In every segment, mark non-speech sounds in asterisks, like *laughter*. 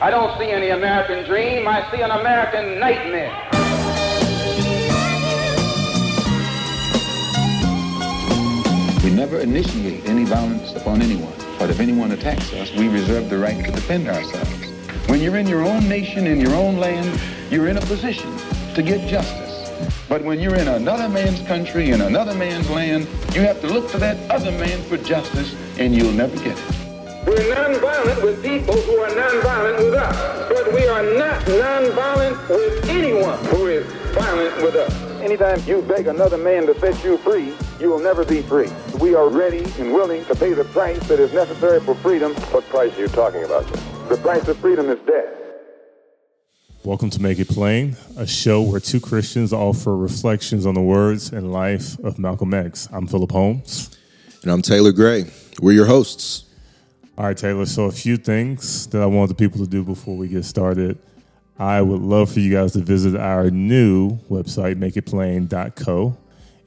I don't see any American dream. I see an American nightmare. We never initiate any violence upon anyone. But if anyone attacks us, we reserve the right to defend ourselves. When you're in your own nation, in your own land, you're in a position to get justice. But when you're in another man's country, in another man's land, you have to look to that other man for justice, and you'll never get it. We're nonviolent with people who are nonviolent with us, but we are not nonviolent with anyone who is violent with us. Anytime you beg another man to set you free, you will never be free. We are ready and willing to pay the price that is necessary for freedom. What price are you talking about. The price of freedom is death. Welcome to Make It Plain, a show where two Christians offer reflections on the words and life of Malcolm X. I'm Philip Holmes. And I'm Taylor Gray. We're your hosts. All right, Taylor. So, a few things that I want the people to do before we get started. I would love for you guys to visit our new website, makeitplain.co,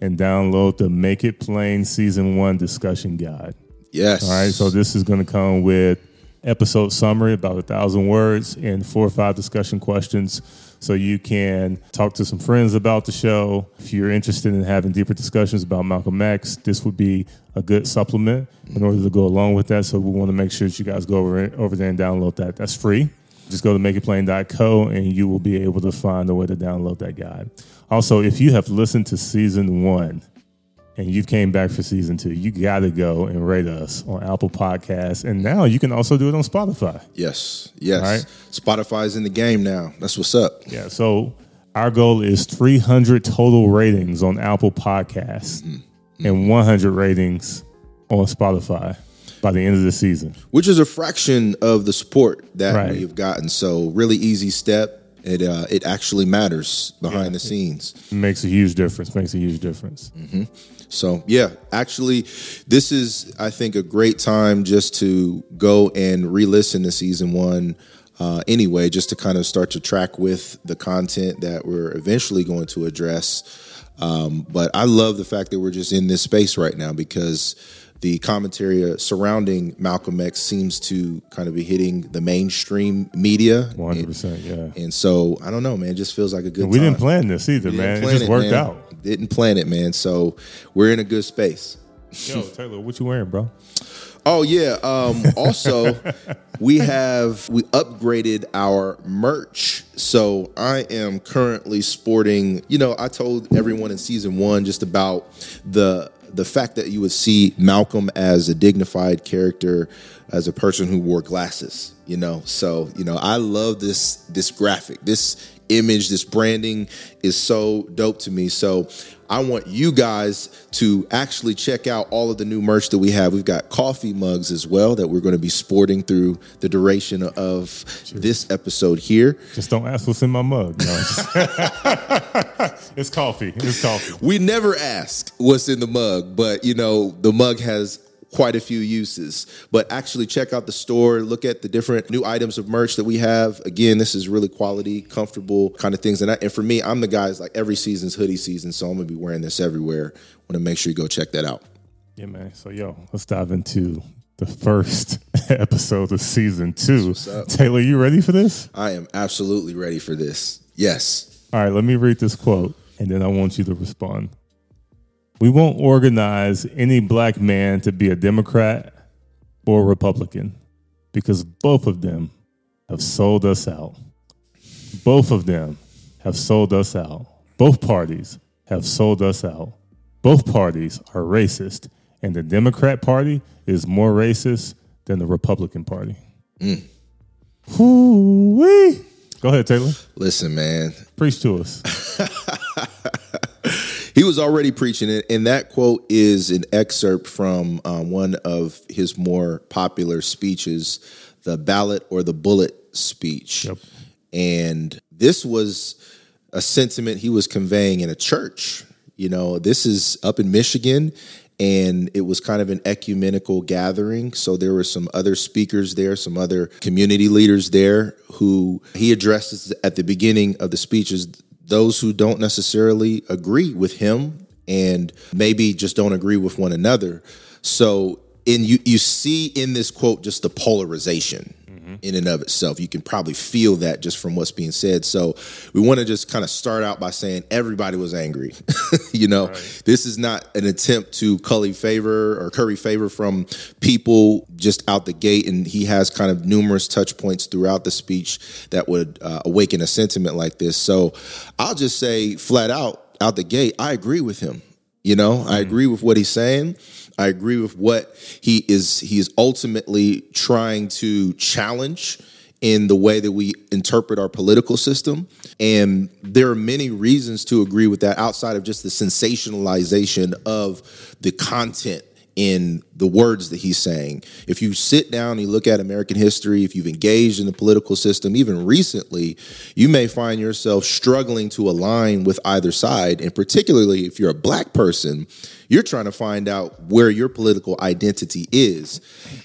and download the Make It Plain Season 1 discussion guide. Yes. All right. So, this is going to come with episode summary, about a thousand words, and four or five discussion questions. So you can talk to some friends about the show. If you're interested in having deeper discussions about Malcolm X, this would be a good supplement in order to go along with that. So we want to make sure that you guys go over, over there and download that. That's free. Just go to makeitplain.co and you will be able to find a way to download that guide. Also, if you have listened to season one, and you came back for season two, you got to go and rate us on Apple Podcasts. And now you can also do it on Spotify. Yes. Yes. All right. Spotify's in the game now. That's what's up. Yeah. So our goal is 300 total ratings on Apple Podcasts mm-hmm. Mm-hmm. and 100 ratings on Spotify by the end of the season. Which is a fraction of the support that Right. we've gotten. So really easy step. It uh, it actually matters behind the scenes. Makes a huge difference. Makes a huge difference. So yeah, actually, this is I think a great time just to go and re-listen to season one. Uh, anyway, just to kind of start to track with the content that we're eventually going to address. Um, but I love the fact that we're just in this space right now because the commentary surrounding Malcolm X seems to kind of be hitting the mainstream media. 100%. Yeah. And so I don't know, man. It just feels like a good. We didn't plan this either, We man. It just worked man. out. Didn't plan it, man. So we're in a good space. Yo, Taylor, what you wearing, bro? Oh yeah. Um, also, *laughs* we have we upgraded our merch. So I am currently sporting. You know, I told everyone in season one just about the the fact that you would see Malcolm as a dignified character, as a person who wore glasses. You know, so you know I love this this graphic, this image, this branding is so dope to me. So I want you guys to actually check out all of the new merch that we have. We've got coffee mugs as well that we're going to be sporting through the duration of this episode here. Just don't ask what's in my mug. No, *laughs* it's coffee. It's coffee. We never ask what's in the mug, but you know, the mug has quite a few uses. But actually, check out the store, look at the different new items of merch that we have. Again, this is really quality, comfortable kind of things. And, I, and for me, I'm the guy's like every season's hoodie season, so I'm gonna be wearing this everywhere. Want to make sure you go check that out. Yeah, man. So, yo, let's dive into the first *laughs* episode of season two. Taylor, you ready for this? I am absolutely ready for this. Yes. All right, let me read this quote and then I want you to respond. We won't organize any black man to be a Democrat or Republican because both of them have sold us out. Both of them have sold us out. Both parties have sold us out. Both parties are racist, and the Democrat Party is more racist than the Republican Party. Mm. Go ahead, Taylor. Listen, man. Preach to us. *laughs* he was already preaching it, and that quote is an excerpt from um, one of his more popular speeches, the ballot or the bullet speech. Yep. And this was a sentiment he was conveying in a church. You know, this is up in Michigan, and it was kind of an ecumenical gathering. So there were some other speakers there, some other community leaders there who he addresses at the beginning of the speeches those who don't necessarily agree with him and maybe just don't agree with one another. So in you you see in this quote just the polarization mm-hmm. in and of itself. You can probably feel that just from what's being said. So we want to just kind of start out by saying everybody was angry. *laughs* you know, right. this is not an attempt to curry favor or curry favor from people just out the gate. And he has kind of numerous touch points throughout the speech that would uh, awaken a sentiment like this. So I'll just say flat out, out the gate, I agree with him. You know, mm-hmm. I agree with what he's saying. I agree with what he is he is ultimately trying to challenge in the way that we interpret our political system. And there are many reasons to agree with that outside of just the sensationalization of the content in the words that he's saying. If you sit down and you look at American history, if you've engaged in the political system, even recently, you may find yourself struggling to align with either side. And particularly if you're a black person, you're trying to find out where your political identity is.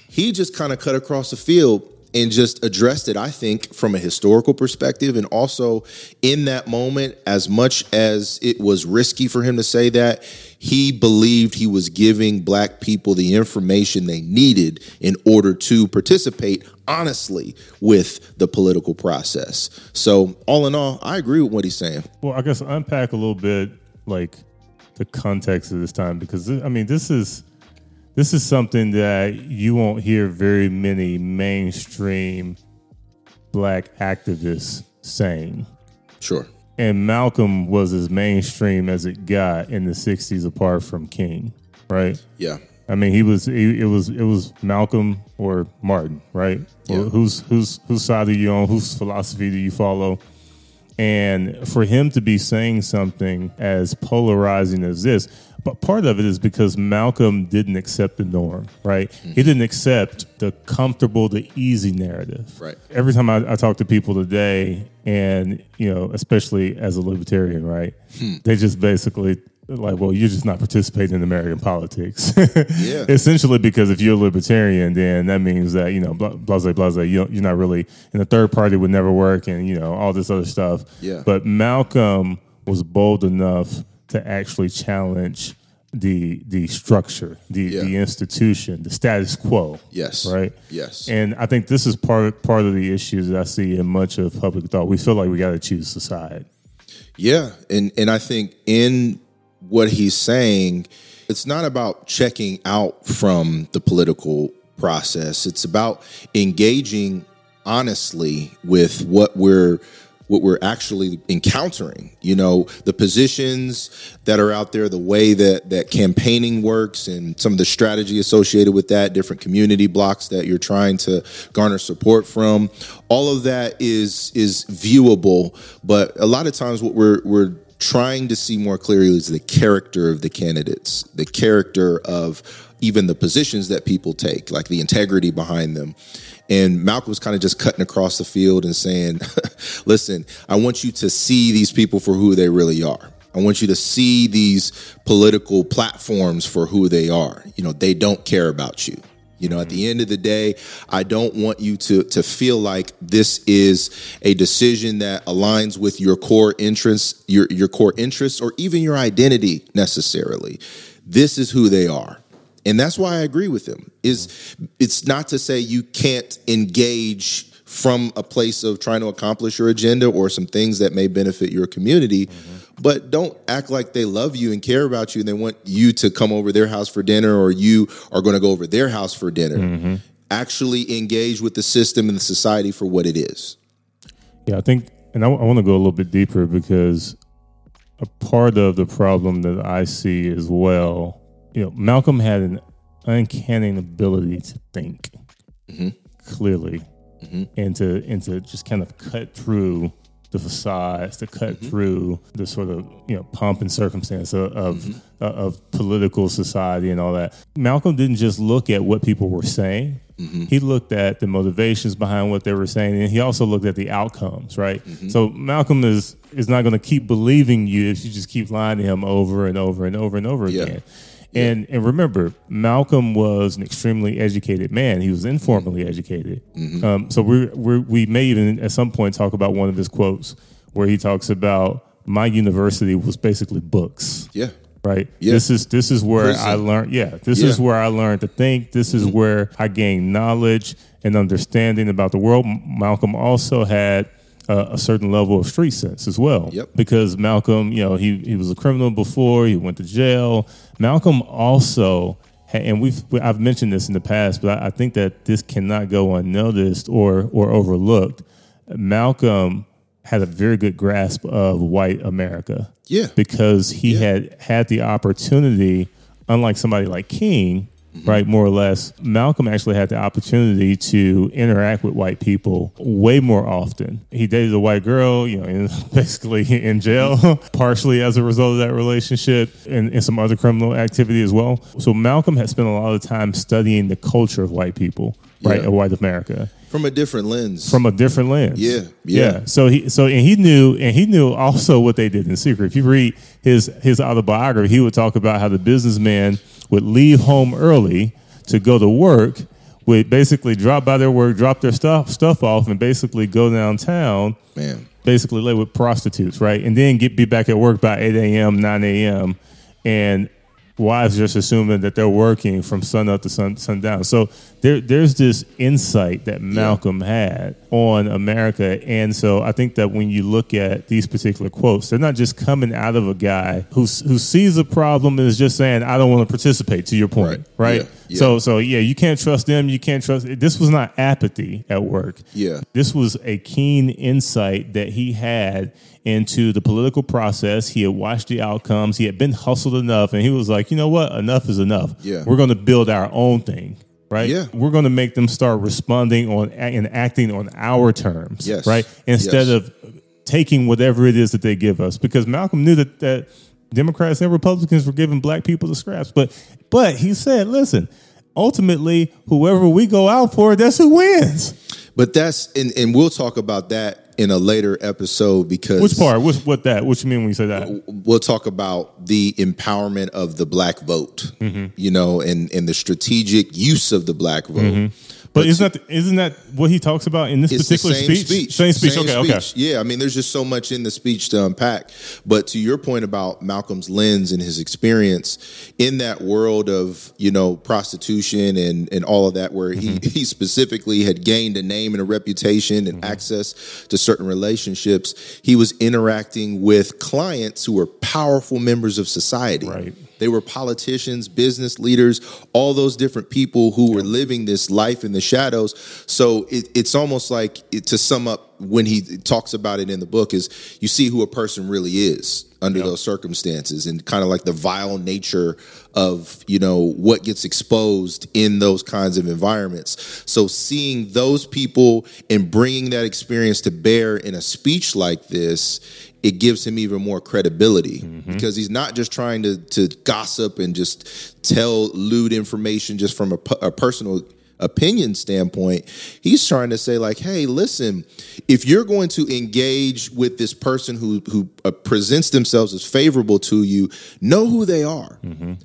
He just kind of cut across the field and just addressed it, I think, from a historical perspective. And also in that moment, as much as it was risky for him to say that, he believed he was giving black people the information they needed in order to participate honestly with the political process. So, all in all, I agree with what he's saying. Well, I guess unpack a little bit like the context of this time because I mean, this is this is something that you won't hear very many mainstream black activists saying. Sure. And Malcolm was as mainstream as it got in the '60s, apart from King, right? Yeah. I mean, he was. He, it was. It was Malcolm or Martin, right? Yeah. Who's whose whose side are you on? Whose philosophy do you follow? And for him to be saying something as polarizing as this, but part of it is because Malcolm didn't accept the norm, right? Mm-hmm. He didn't accept the comfortable, the easy narrative. Right. Every time I, I talk to people today, and you know, especially as a libertarian, right? Hmm. They just basically like, well, you're just not participating in American politics. *laughs* yeah. Essentially, because if you're a libertarian, then that means that you know, blah blah. You you're not really, and the third party would never work, and you know, all this other stuff. Yeah. But Malcolm was bold enough to actually challenge the the structure, the yeah. the institution, the status quo. Yes. Right. Yes. And I think this is part part of the issues that I see in much of public thought. We feel like we got to choose a side. Yeah, and and I think in what he's saying, it's not about checking out from the political process. It's about engaging honestly with what we're what we're actually encountering. You know, the positions that are out there, the way that that campaigning works, and some of the strategy associated with that, different community blocks that you're trying to garner support from. All of that is is viewable, but a lot of times what we're we're trying to see more clearly is the character of the candidates, the character of even the positions that people take, like the integrity behind them. And Malcolm was kind of just cutting across the field and saying, *laughs* listen, I want you to see these people for who they really are. I want you to see these political platforms for who they are. You know, they don't care about you. You know, at the mm-hmm. end of the day, I don't want you to to feel like this is a decision that aligns with your core interests, your your core interests, or even your identity necessarily. This is who they are. And that's why I agree with him. Is it's not to say you can't engage from a place of trying to accomplish your agenda or some things that may benefit your community. Mm-hmm. But don't act like they love you and care about you and they want you to come over their house for dinner or you are going to go over their house for dinner. Mm-hmm. Actually engage with the system and the society for what it is. Yeah, I think, and I, want to go a little bit deeper because a part of the problem that I see as well, you know, Malcolm had an uncanny ability to think mm-hmm. clearly mm-hmm. and to and to just kind of cut through the facades, to cut mm-hmm. through the sort of you know pomp and circumstance of of, uh, of political society and all that. Malcolm didn't just look at what people were saying. He looked at the motivations behind what they were saying, and he also looked at the outcomes. Right. So Malcolm is is not going to keep believing you if you just keep lying to him over and over and over and over Yeah. again. And and remember, Malcolm was an extremely educated man. He was informally educated. Um, so we we we may even at some point talk about one of his quotes where he talks about my university was basically books. Yeah. Right. Yeah. This is this is where Prison. I learned. Yeah. This Yeah. is where I learned to think. This is where I gained knowledge and understanding about the world. Malcolm also had uh, a certain level of street sense as well. Yep. Because Malcolm, you know, he he was a criminal before. He went to jail. Malcolm also. And we've I've mentioned this in the past, but I, think that this cannot go unnoticed or or overlooked. Malcolm had a very good grasp of white America Yeah. because he Yeah. had had the opportunity, unlike somebody like King, Mm-hmm. right, more or less, Malcolm actually had the opportunity to interact with white people way more often. He dated a white girl, you know, *laughs* basically in jail, *laughs* partially as a result of that relationship and, and some other criminal activity as well. So Malcolm had spent a lot of time studying the culture of white people, right, Yeah. of white America From a different lens. from a different lens. Yeah, yeah. So he so and he knew and he knew also what they did in secret. If you read his his autobiography, he would talk about how the businessman would leave home early to go to work, would basically drop by their work, drop their stuff stuff off, and basically go downtown, Man. basically lay with prostitutes, right? And then get be back at work by eight a.m., nine a.m. and wives just assuming that they're working from sun up to sun sundown. So there, there's this insight that Malcolm had on America, and so I think that when you look at these particular quotes, they're not just coming out of a guy who who sees a problem and is just saying, "I don't want to participate." To your point, Right. right? Yeah. Yeah. So, so yeah, you can't trust them. You can't trust. This was not apathy at work. Yeah. This was a keen insight that he had into the political process. He had watched the outcomes. He had been hustled enough, and he was like, you know what? Enough is enough. Yeah. We're going to build our own thing. Right. Yeah. We're going to make them start responding on and acting on our terms. Yes. Right. Instead Yes. of taking whatever it is that they give us, because Malcolm knew that that Democrats and Republicans were giving black people the scraps, but but he said, listen. Ultimately, whoever we go out for, that's who wins. But that's and, and we'll talk about that in a later episode because Which part? Which what that? What you mean when you say that? we'll talk about the empowerment of the black vote, Mm-hmm. you know, and and the strategic use of the black vote. But isn't that isn't that what he talks about in this particular same speech? speech. Same speech. okay. Okay. speech. Yeah, I mean, there's just so much in the speech to unpack. But to your point about Malcolm's lens and his experience in that world of you know prostitution and and all of that, where Mm-hmm. he he specifically had gained a name and a reputation and Mm-hmm. access to certain relationships, he was interacting with clients who were powerful members of society. Right. They were politicians, business leaders, all those different people who were living this life in the shadows. So it, it's almost like, it, to sum up, when he talks about it in the book, is you see who a person really is under those circumstances, and kind of like the vile nature of you know what gets exposed in those kinds of environments. So seeing those people and bringing that experience to bear in a speech like this it gives him even more credibility because he's not just trying to to gossip and just tell lewd information just from a, a personal opinion standpoint, he's trying to say like, hey, listen, if you're going to engage with this person who who uh, presents themselves as favorable to you, know who they are,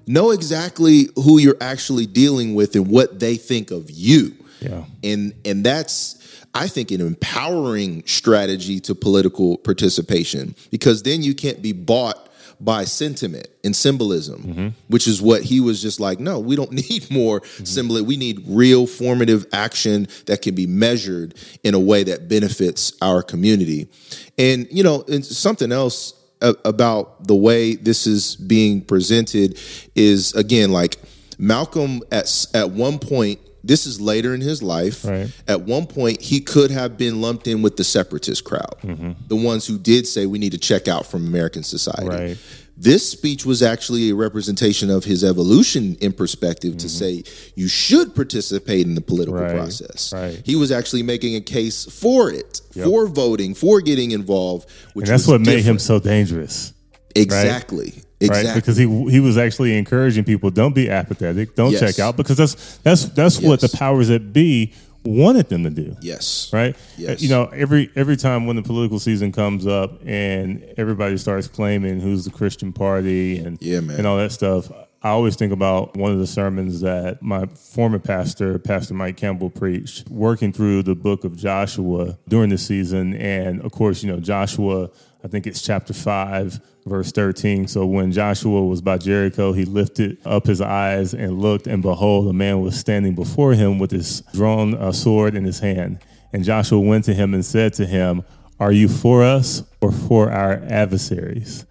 know exactly who you're actually dealing with and what they think of you, Yeah. and and that's. I think an empowering strategy to political participation because then you can't be bought by sentiment and symbolism, mm-hmm. which is what he was just like, no, we don't *laughs* need more mm-hmm. symbol. We need real formative action that can be measured in a way that benefits our community. And, you know, and something else about the way this is being presented is again like Malcolm at at one point this is later in his life. Right. At one point, he could have been lumped in with the separatist crowd, mm-hmm. the ones who did say we need to check out from American society. Right. This speech was actually a representation of his evolution in perspective to mm-hmm. say you should participate in the political Right, process. right. He was actually making a case for it, Yep. for voting, for getting involved, which And that's what made him so dangerous. exactly, exactly. Right, because he he was actually encouraging people, don't be apathetic, don't Yes. check out, because that's that's that's what the powers that be wanted them to do. yes, right? Uh, yes. You know, every every time when the political season comes up and everybody starts claiming who's the Christian party and Yeah, man. and all that stuff, I always think about one of the sermons that my former pastor, Pastor Mike Campbell, preached, working through the book of Joshua during the season, and of course, you know, Joshua. I think it's chapter five, verse thirteen. So when Joshua was by Jericho, he lifted up his eyes and looked, and behold, a man was standing before him with his drawn uh, sword in his hand. And Joshua went to him and said to him, Are you for us or for our adversaries?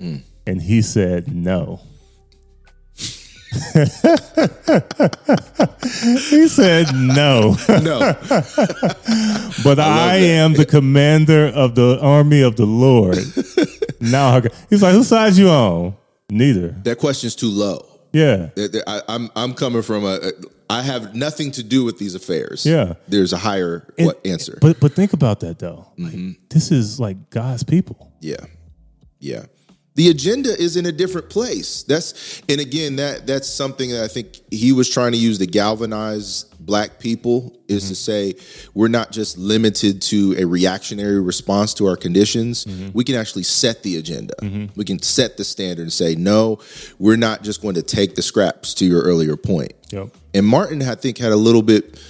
And he said, No. *laughs* he said, No. no, *laughs* But I, am the commander of the army of the Lord. *laughs* ca- he's like, Whose side you on? Neither. that question's too low. Yeah. I, I'm I'm coming from a, a. I have nothing to do with these affairs. Yeah. there's a higher And- what answer. But but think about that though. Like, mm-hmm. this is like God's people. Yeah. Yeah. The agenda is in a different place. That's and again that that's something that I think he was trying to use to galvanize black people is to mm-hmm. say we're not just limited to a reactionary response to our conditions. Mm-hmm. We can actually set the agenda. Mm-hmm. We can set the standard and say no, we're not just going to take the scraps to your earlier point. Yep. And Martin, I think, had a little bit.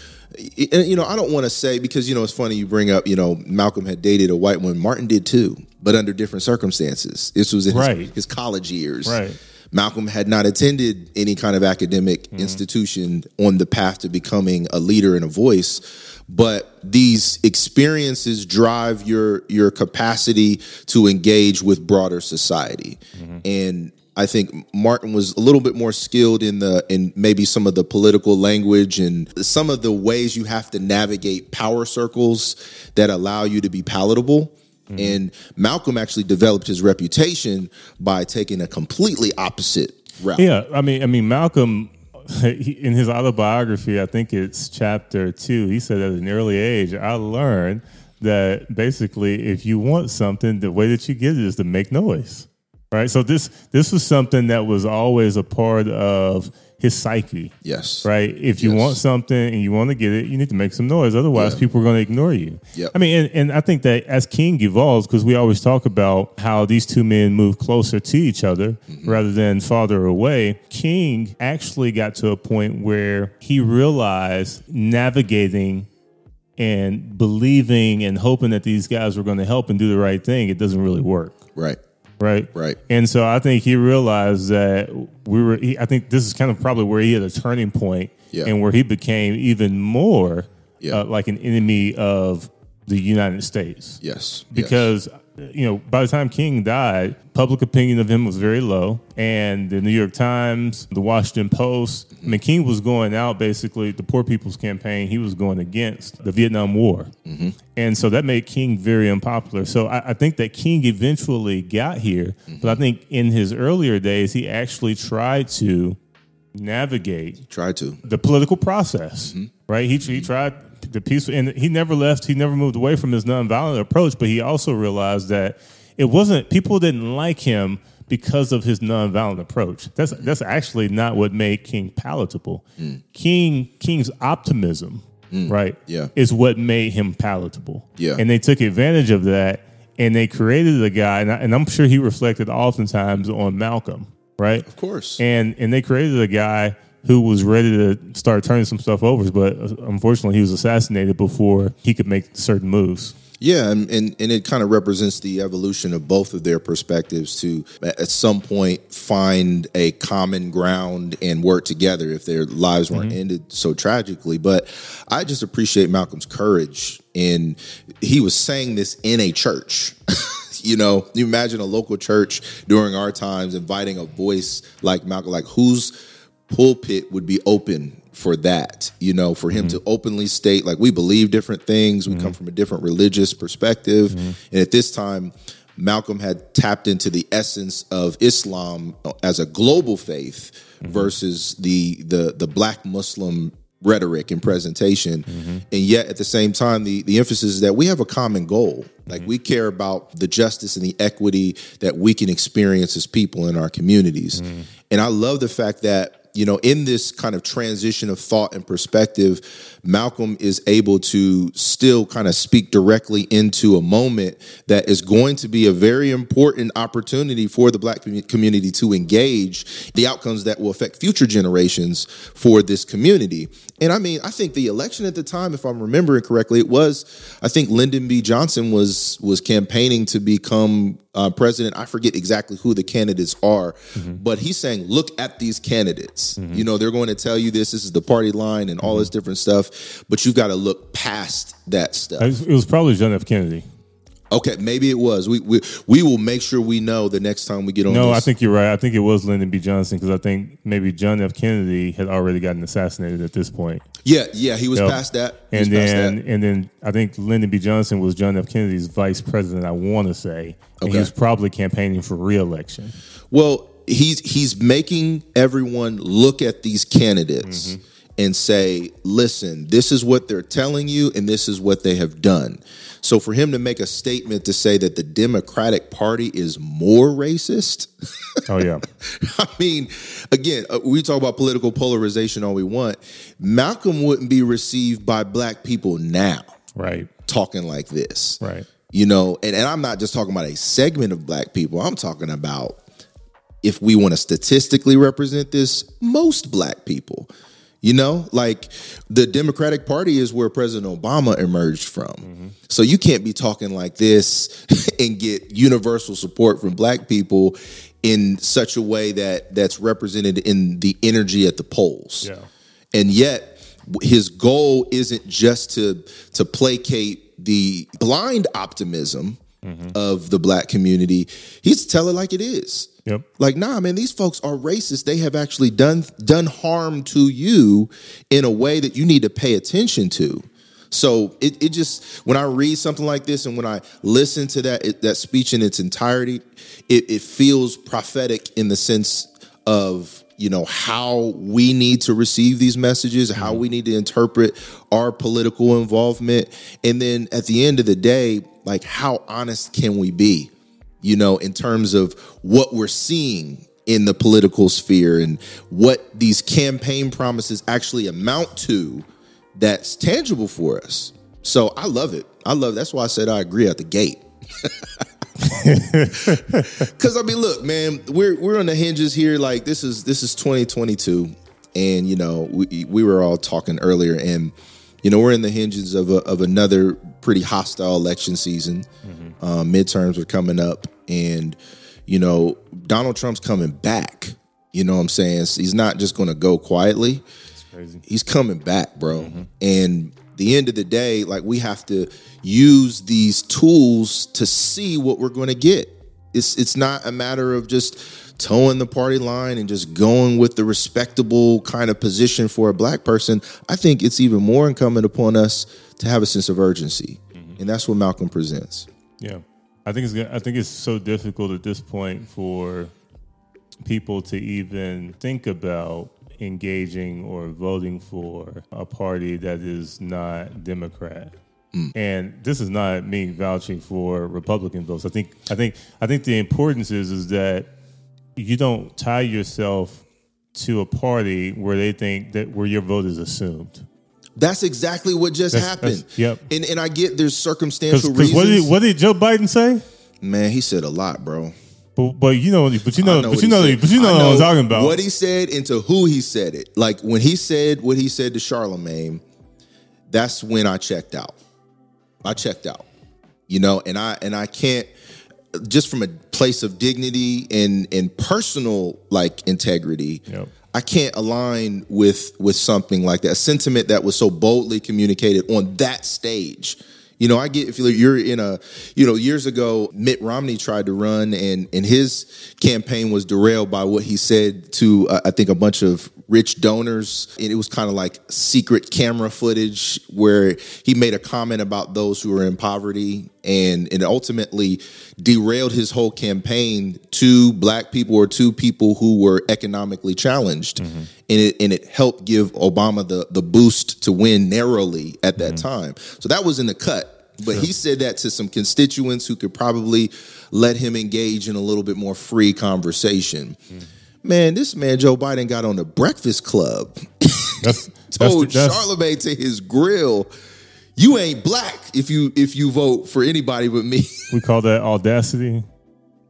And you know, I don't want to say because you know it's funny you bring up. You know, Malcolm had dated a white woman. Martin did too, but under different circumstances. This was in his, Right. his college years. Right. Malcolm had not attended any kind of academic Mm-hmm. institution on the path to becoming a leader and a voice. But these experiences drive your your capacity to engage with broader society. Mm-hmm. And I think Martin was a little bit more skilled in the in maybe some of the political language and some of the ways you have to navigate power circles that allow you to be palatable. Mm-hmm. And Malcolm actually developed his reputation by taking a completely opposite route. Yeah, I mean, I mean, Malcolm, *laughs* he, in his autobiography, I think it's chapter two. He said at an early age, I learned that basically, if you want something, the way that you get it is to make noise, right? So this this was something that was always a part of his psyche. Yes. Right. If you Yes. want something and you want to get it, you need to make some noise. Otherwise, Yeah. people are going to ignore you. Yep. I mean, and, and I think that as King evolves, because we always talk about how these two men move closer to each other Mm-hmm. rather than farther away, King actually got to a point where he realized navigating and believing and hoping that these guys were going to help and do the right thing, it doesn't really work Right. Right? Right. And so I think he realized that we were. He, I think this is kind of probably where he had a turning point, Yeah. and where he became even more Yeah. uh, like an enemy of the United States. Yes. Because you know, by the time King died, public opinion of him was very low, and the New York Times, the Washington Post. I mean, King was going out basically the Poor People's Campaign. He was going against the Vietnam War, mm-hmm. and so that made King very unpopular. So I, I think that King eventually got here, but I mm-hmm. think in his earlier days, he actually tried to navigate Try to. the political process, mm-hmm. right? He, he tried the peaceful, and he never left. He never moved away from his nonviolent approach. But he also realized that it wasn't people didn't like him because of his nonviolent approach. That's that's actually not what made King palatable. Mm. King King's optimism, mm. right? Yeah. is what made him palatable. Yeah. and they took advantage of that, and they created a guy, and, I, and I'm sure he reflected oftentimes on Malcolm, right? Of course. and and they created a guy who was ready to start turning some stuff over, but uh, unfortunately, he was assassinated before he could make certain moves. Yeah, and, and, and it kind of represents the evolution of both of their perspectives to at some point find a common ground and work together if their lives weren't ended so tragically. But I just appreciate Malcolm's courage in he was saying this in a church. *laughs* you know, you imagine a local church during our times inviting a voice like Malcolm, like whose pulpit would be open for that you know for him to mm-hmm. openly state like we believe different things. We come mm-hmm. from a different religious perspective. Mm-hmm. And at this time malcolm had tapped into the essence of islam as a global faith versus the the the black muslim rhetoric and presentation. And yet at the same time the the emphasis is that we have a common goal. Like we care about the justice and the equity that we can experience as people in our communities. And i love the fact that you know, in this kind of transition of thought and perspective, Malcolm is able to still kind of speak directly into a moment that is going to be a very important opportunity for the black community to engage the outcomes that will affect future generations for this community. And I mean, I think the election at the time, if I'm remembering correctly, it was I think Lyndon B. Johnson was was campaigning to become uh, president. I forget exactly who the candidates are, but he's saying, look at these candidates. Mm-hmm. You know, they're going to tell you this. This is the party line and all this mm-hmm. different stuff, but you've got to look past that stuff. It was, probably John F. Kennedy. Okay, maybe it was. We we we will make sure we know the next time we get on. No, this. I think you're right. I think it was Lyndon B. Johnson because I think maybe John F. Kennedy had already gotten assassinated at this point. Yeah, yeah, he was Yep. past that. He And then that. and then I think Lyndon B. Johnson was John F. Kennedy's vice president. I want to say, and he was probably campaigning for reelection. Well, he's he's making everyone look at these candidates and say, "Listen, this is what they're telling you, and this is what they have done." So, for him to make a statement to say that the Democratic Party is more racist, Oh yeah, *laughs* I mean, again, uh, we talk about political polarization all we want. Malcolm wouldn't be received by black people now right, talking like this. right. You know, and, and I'm not just talking about a segment of black people. I'm talking about if we want to statistically represent this, most black people. You know, like the Democratic Party is where President Obama emerged from. Mm-hmm. So you can't be talking like this *laughs* and get universal support from black people in such a way that that's represented in the energy at the polls Yeah. and yet his goal isn't just to to placate the blind optimism Mm-hmm. of the black community he's tell it like it is. Yep. like nah man these folks are racist. They have actually done done harm to you in a way that you need to pay attention to. So it, it just when I read something like this and when I listen to that it, that speech in its entirety, it, it feels prophetic in the sense of you know how we need to receive these messages, how mm-hmm. we need to interpret our political involvement, and then at the end of the day, like how honest can we be, you know, in terms of what we're seeing in the political sphere and what these campaign promises actually amount to that's tangible for us. So I love it. I love that's why I said I agree at the gate. *laughs* *laughs* Cause I mean, look, man, we're we're on the hinges here. Like this is this is 2022, and you know we we were all talking earlier, and you know we're in the hinges of a, of another pretty hostile election season. Um, midterms are coming up, and you know Donald Trump's coming back. You know what I'm saying? He's not just going to go quietly. Crazy. He's coming back, bro. And the end of the day, like we have to use these tools to see what we're going to get. It's it's not a matter of just toeing the party line and just going with the respectable kind of position for a black person. I think it's even more incumbent upon us to have a sense of urgency, mm-hmm. and that's what Malcolm presents. Yeah, I think it's I think it's so difficult at this point for people to even think about engaging or voting for a party that is not Democrat. Mm. And this is not me vouching for Republican votes. I think I think I think the importance is is that you don't tie yourself to a party where they think that where your vote is assumed. That's exactly what just That's- happened. that's- yep. And and I get there's circumstantial Because reasons. what did what did Joe Biden say? Man, he said a lot, bro. But but you know but you know, know but what you know but you know, I what I'm talking about. What he said and to who he said it. Like when he said what he said to Charlamagne, that's when I checked out. I checked out. You know, and I and I can't just from a place of dignity and and personal like integrity. Yep. I can't align with with something like that. A sentiment that was so boldly communicated on that stage. You know, I get if you're- in a, you know, years ago, Mitt Romney tried to run, and and his campaign was derailed by what he said to, uh, I think, a bunch of rich donors, and it was kind of like secret camera footage where he made a comment about those who are in poverty, and and ultimately derailed his whole campaign to black people or to people who were economically challenged, mm-hmm. and it and it helped give Obama the the boost to win narrowly at that mm-hmm. time. So that was in the cut. But he said that to some constituents who could probably let him engage in a little bit more free conversation. Mm. Man, this man Joe Biden got on the Breakfast Club, That's, *laughs* that's, told that's- Charlamagne to his grill, "You ain't black if you if you vote for anybody but me." we call that audacity.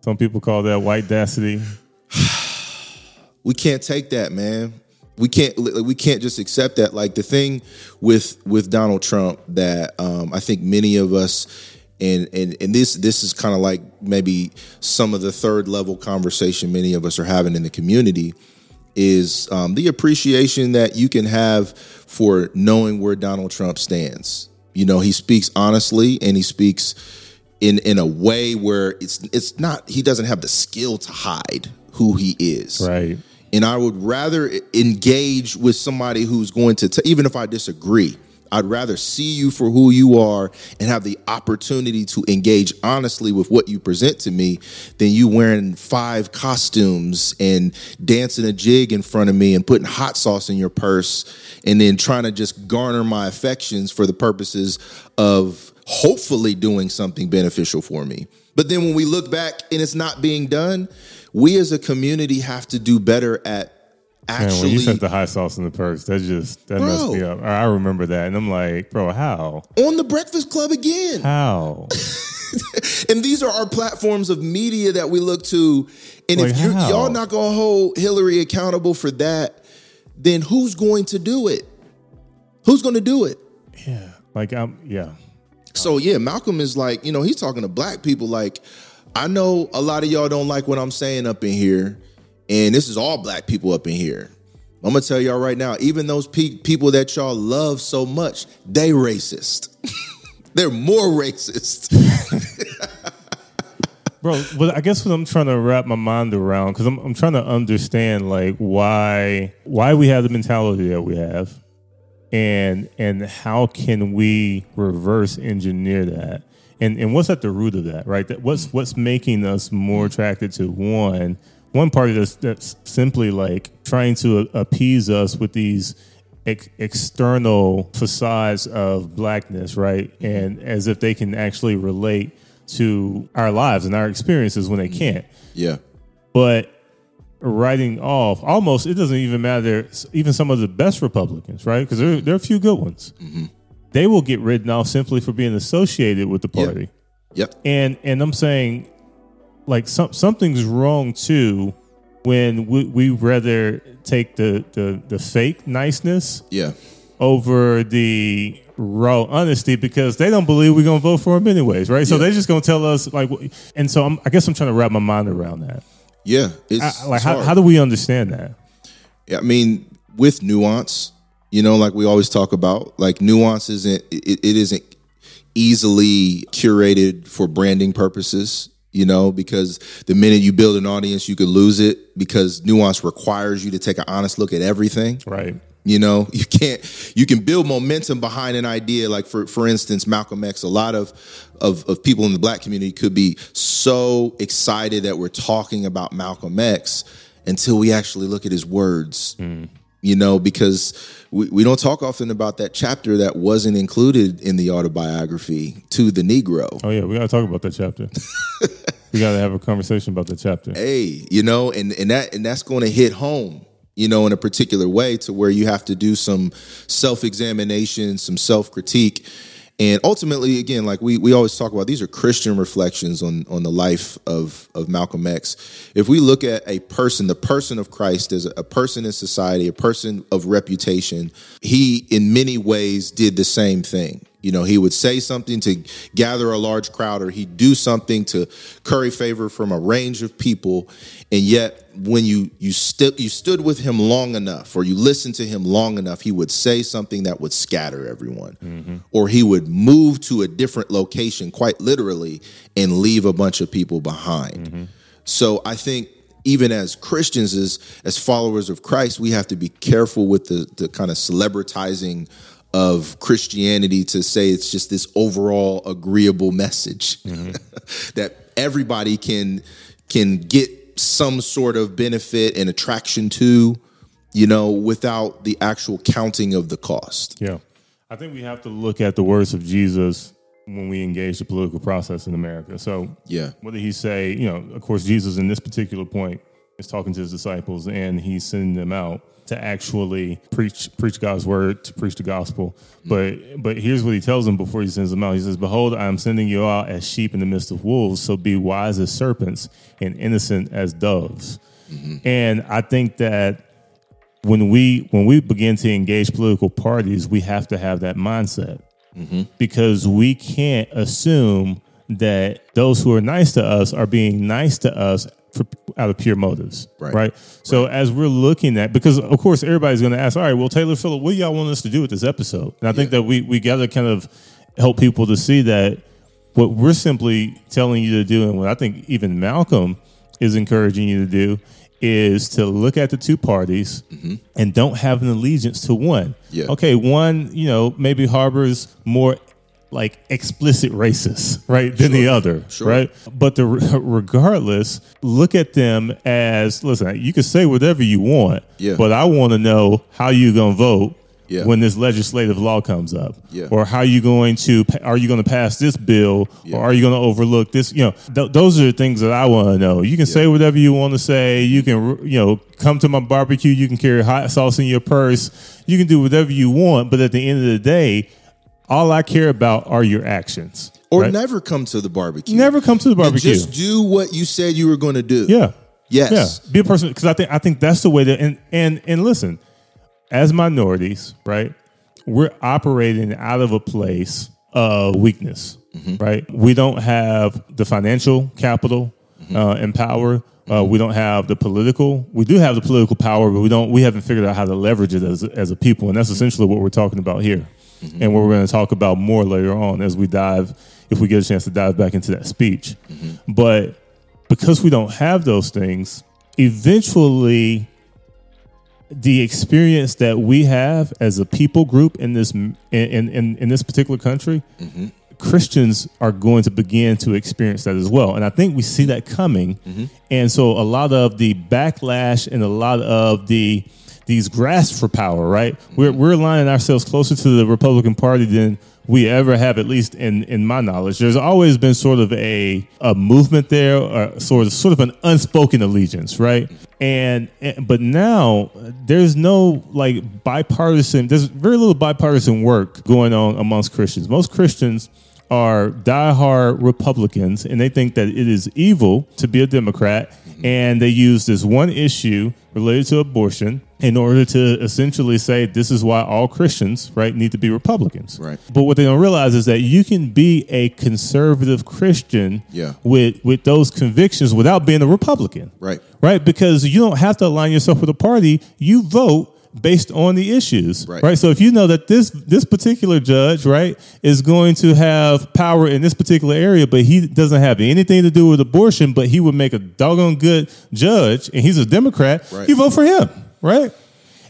Some people call that white dacity. *sighs* we can't take that, man. We can't we can't just accept that. Like the thing with with Donald Trump that um, I think many of us and and and this this is kind of like maybe some of the third level conversation many of us are having in the community is um, the appreciation that you can have for knowing where Donald Trump stands. You know, he speaks honestly and he speaks in in a way where it's it's not he doesn't have the skill to hide who he is. Right. And I would rather engage with somebody who's going to t- even if I disagree, I'd rather see you for who you are and have the opportunity to engage honestly with what you present to me than you wearing five costumes and dancing a jig in front of me and putting hot sauce in your purse and then trying to just garner my affections for the purposes of hopefully doing something beneficial for me. But then when we look back and it's not being done, we as a community have to do better at Man, when you said the hot sauce in the purse, that just that messed Bro. me up. I remember that, and I'm like, bro, how? on the Breakfast Club again. How? *laughs* And these are our platforms of media that we look to. And Like if you're, y'all not to hold Hillary accountable for that, then who's going to do it? Who's going to do it? yeah, like I'm yeah. So yeah, Malcolm is like, you know, he's talking to black people like, I know a lot of y'all don't like what I'm saying up in here, and this is all black people up in here. I'm gonna tell y'all right now, even those pe- people that y'all love so much, they racist. *laughs* They're more racist. *laughs* Bro, but I guess what I'm trying to wrap my mind around because I'm I'm trying to understand like why why we have the mentality that we have, and and how can we reverse engineer that, and and what's at the root of that, right? That what's what's making us more attracted to one one party that's that's simply like trying to appease us with these ex- external facades of blackness, right? And as if they can actually relate to our lives and our experiences when they mm-hmm. can't. yeah. But writing off almost, it doesn't even matter. Even some of the best Republicans, right? Because there, there are a few good ones. Mm-hmm. They will get written off simply for being associated with the party. Yep. And and I'm saying, like some something's wrong too when we we rather take the the the fake niceness Yeah. over the raw honesty because they don't believe we're gonna vote for them anyways, right? So Yeah. they're just gonna tell us like, and so I'm, I guess I'm trying to wrap my mind around that. Yeah. It's, I- like, it's how, hard. how do we understand that? Yeah, I mean, with nuance, you know, like we always talk about, like nuance isn't it, it isn't easily curated for branding purposes. You know, because the minute you build an audience, you could lose it because nuance requires you to take an honest look at everything. Right. You know, *laughs* you can't you can build momentum behind an idea. Like for for instance, Malcolm X. A lot of of, of people in the black community could be so excited that we're talking about Malcolm X until we actually look at his words. Mm. You know, because we, we don't talk often about that chapter that wasn't included in the autobiography to the Negro. Oh yeah, we gotta talk about that chapter. *laughs* we got to have a conversation about the chapter. hey, you know, and and that and that's going to hit home, you know, in a particular way to where you have to do some self-examination, some self-critique. And ultimately, again, like we, we always talk about, these are Christian reflections on on the life of of Malcolm X. If we look at a person, the person of Christ as a person in society, a person of reputation, he in many ways did the same thing. You know, he would say something to gather a large crowd, or he'd do something to curry favor from a range of people. And yet, when you you stood you stood with him long enough, or you listened to him long enough, he would say something that would scatter everyone, mm-hmm. or he would move to a different location, quite literally, and leave a bunch of people behind. Mm-hmm. So I think even as Christians, as as followers of Christ, we have to be careful with the the kind of celebritizing of Christianity to say it's just this overall agreeable message mm-hmm. *laughs* that everybody can can get some sort of benefit and attraction to, you know, without the actual counting of the cost. Yeah. I think we have to look at the words of Jesus when we engage the political process in America. So, Yeah. what did he say? You know, of course, Jesus in this particular point is talking to his disciples and he's sending them out to actually preach preach God's word, to preach the gospel. But but here's what he tells them before he sends them out. He says, "Behold, I am sending you out as sheep in the midst of wolves, so be wise as serpents and innocent as doves." Mm-hmm. And I think that when we when we begin to engage political parties, we have to have that mindset mm-hmm. because we can't assume that those who are nice to us are being nice to us out of pure motives, Right. right? So as we're looking at, because of course everybody's going to ask, all right, well, Taylor Phillip, what do y'all want us to do with this episode? And I think that we we got to kind of help people to see that what we're simply telling you to do, and what I think even Malcolm is encouraging you to do, is to look at the two parties mm-hmm. and don't have an allegiance to one. Yeah. Okay, one, you know, maybe harbors more like explicit racist, right, than the other, Sure. right? But the *laughs* regardless, look at them as listen. You can say whatever you want, Yeah. but I want to know how you're gonna vote Yeah. when this legislative law comes up, Yeah. or how you going to are you going to pass this bill, Yeah. or are you going to overlook this? You know, th- those are the things that I want to know. You can say whatever you want to say. You can, you know, come to my barbecue. You can carry hot sauce in your purse. You can do whatever you want. But at the end of the day, all I care about are your actions. Or right? never come to the barbecue. never come to the And barbecue. just do what you said you were going to do. Yeah. Yes. Yeah. Be a person because I think I think that's the way that and and and listen, as minorities, right? We're operating out of a place of weakness, right? We don't have the financial capital uh, and power. Uh, we don't have the political. We do have the political power, but we don't. We haven't figured out how to leverage it as as a people, and that's essentially what we're talking about here, and what we're going to talk about more later on as we dive, if we get a chance to dive back into that speech. But because we don't have those things, eventually the experience that we have as a people group in this in in, in, in this particular country, Christians are going to begin to experience that as well. And I think we see that coming. Mm-hmm. And so a lot of the backlash and a lot of the these grasps for power, right? We're we're aligning ourselves closer to the Republican Party than we ever have, at least in, in my knowledge. There's always been sort of a, a movement there, or sort of sort of an unspoken allegiance, right? And, and but now there's no like bipartisan. There's very little bipartisan work going on amongst Christians. Most Christians are diehard Republicans, and they think that it is evil to be a Democrat, and they use this one issue related to abortion in order to essentially say this is why all Christians, right, need to be Republicans. Right. But what they don't realize is that you can be a conservative Christian Yeah. with with those convictions without being a Republican. Right. Right? Because you don't have to align yourself with a party. You vote based on the issues. Right. So if you know that this this particular judge, right, is going to have power in this particular area, but he doesn't have anything to do with abortion, but he would make a doggone good judge and he's a Democrat, Right. you vote for him. Right?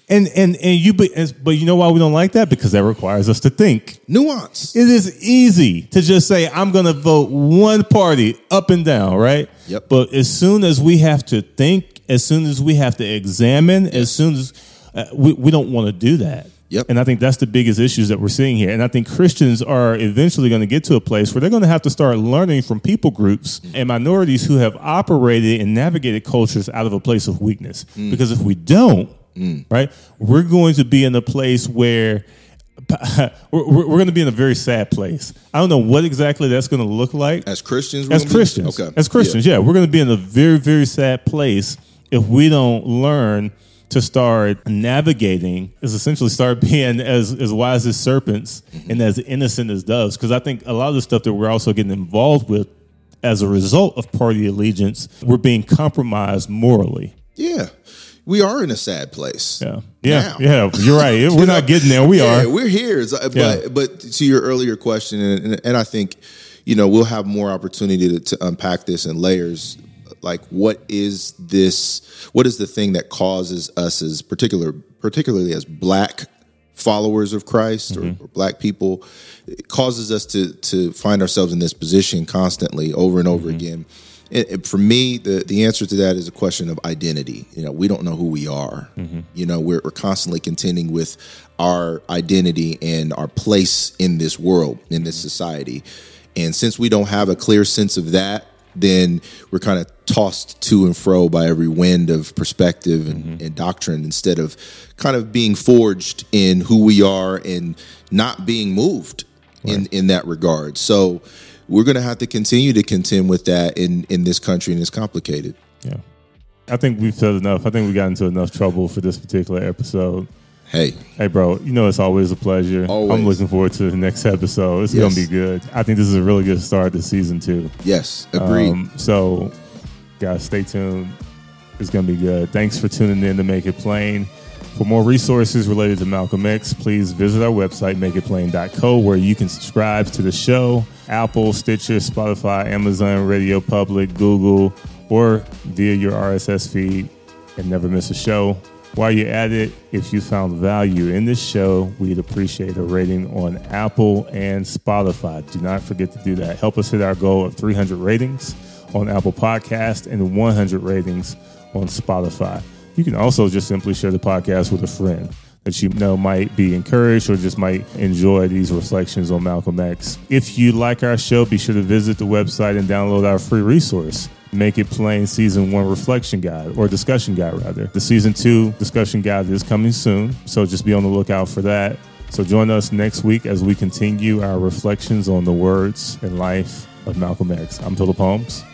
And and and you but, but you know why we don't like that? Because that requires us to think. Nuance. It is easy to just say I'm going to vote one party up and down, right? Yep. But as soon as we have to think, as soon as we have to examine, as soon as uh, we we don't want to do that. Yep. And I think that's the biggest issues that we're seeing here. And I think Christians are eventually going to get to a place where they're going to have to start learning from people groups and minorities who have operated and navigated cultures out of a place of weakness. Mm. Because if we don't, mm. right, we're going to be in a place where *laughs* we're, we're going to be in a very sad place. I don't know what exactly that's going to look like. As Christians, As be- Christians, okay. as Christians, yeah. we're going to be in a very, very sad place if we don't learn to start navigating, is essentially start *laughs* being as as wise as serpents and as innocent as doves. Because I think a lot of the stuff that we're also getting involved with as a result of party allegiance, we're being compromised morally. Yeah. We are in a sad place. Yeah, yeah, Now. yeah. You're right. *laughs* We're not getting there. We yeah, are. We're here. Uh, but Yeah. but to your earlier question, and, and, and I think you know we'll have more opportunity to, to unpack this in layers. Like, what is this? What is the thing that causes us, as particular, particularly as Black followers of Christ or, mm-hmm. or Black people, it causes us to to find ourselves in this position constantly, over and over mm-hmm. again. And, and for me, the the answer to that is a question of identity. You know, we don't know who we are. Mm-hmm. You know, we're, we're constantly contending with our identity and our place in this world, in this society. And since we don't have a clear sense of that, then we're kind of tossed to and fro by every wind of perspective and, mm-hmm. and doctrine instead of kind of being forged in who we are and not being moved in, in that regard. So we're going to have to continue to contend with that in, in this country, and it's complicated. Yeah. I think we've said enough. I think we got into enough trouble for this particular episode. Hey, Hey, bro, you know it's always a pleasure. Always. I'm looking forward to the next episode. It's Yes. going to be good. I think this is a really good start to season two. yes, agreed. Um, so, guys, stay tuned. It's going to be good. Thanks for tuning in to Make It Plain. For more resources related to Malcolm X, please visit our website, makeitplain.co, where you can subscribe to the show Apple, Stitcher, Spotify, Amazon, Radio Public, Google, or via your RSS feed and never miss a show. While you're at it, if you found value in this show, we'd appreciate a rating on Apple and Spotify. Do not forget to do that. Help us hit our goal of 300 ratings on Apple Podcast and 100 ratings on Spotify. You can also just simply share the podcast with a friend that you know might be encouraged or just might enjoy these reflections on Malcolm X. If you like our show, be sure to visit the website and download our free resource. Make It Plain Season 1 Reflection Guide, or Discussion Guide, rather. The Season 2 Discussion Guide is coming soon, so just be on the lookout for that. So join us next week as we continue our reflections on the words and life of Malcolm X. I'm Philip Holmes,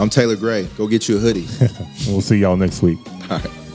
I'm Taylor Gray. Go get you a hoodie. *laughs* we'll see y'all next week. *laughs* All right.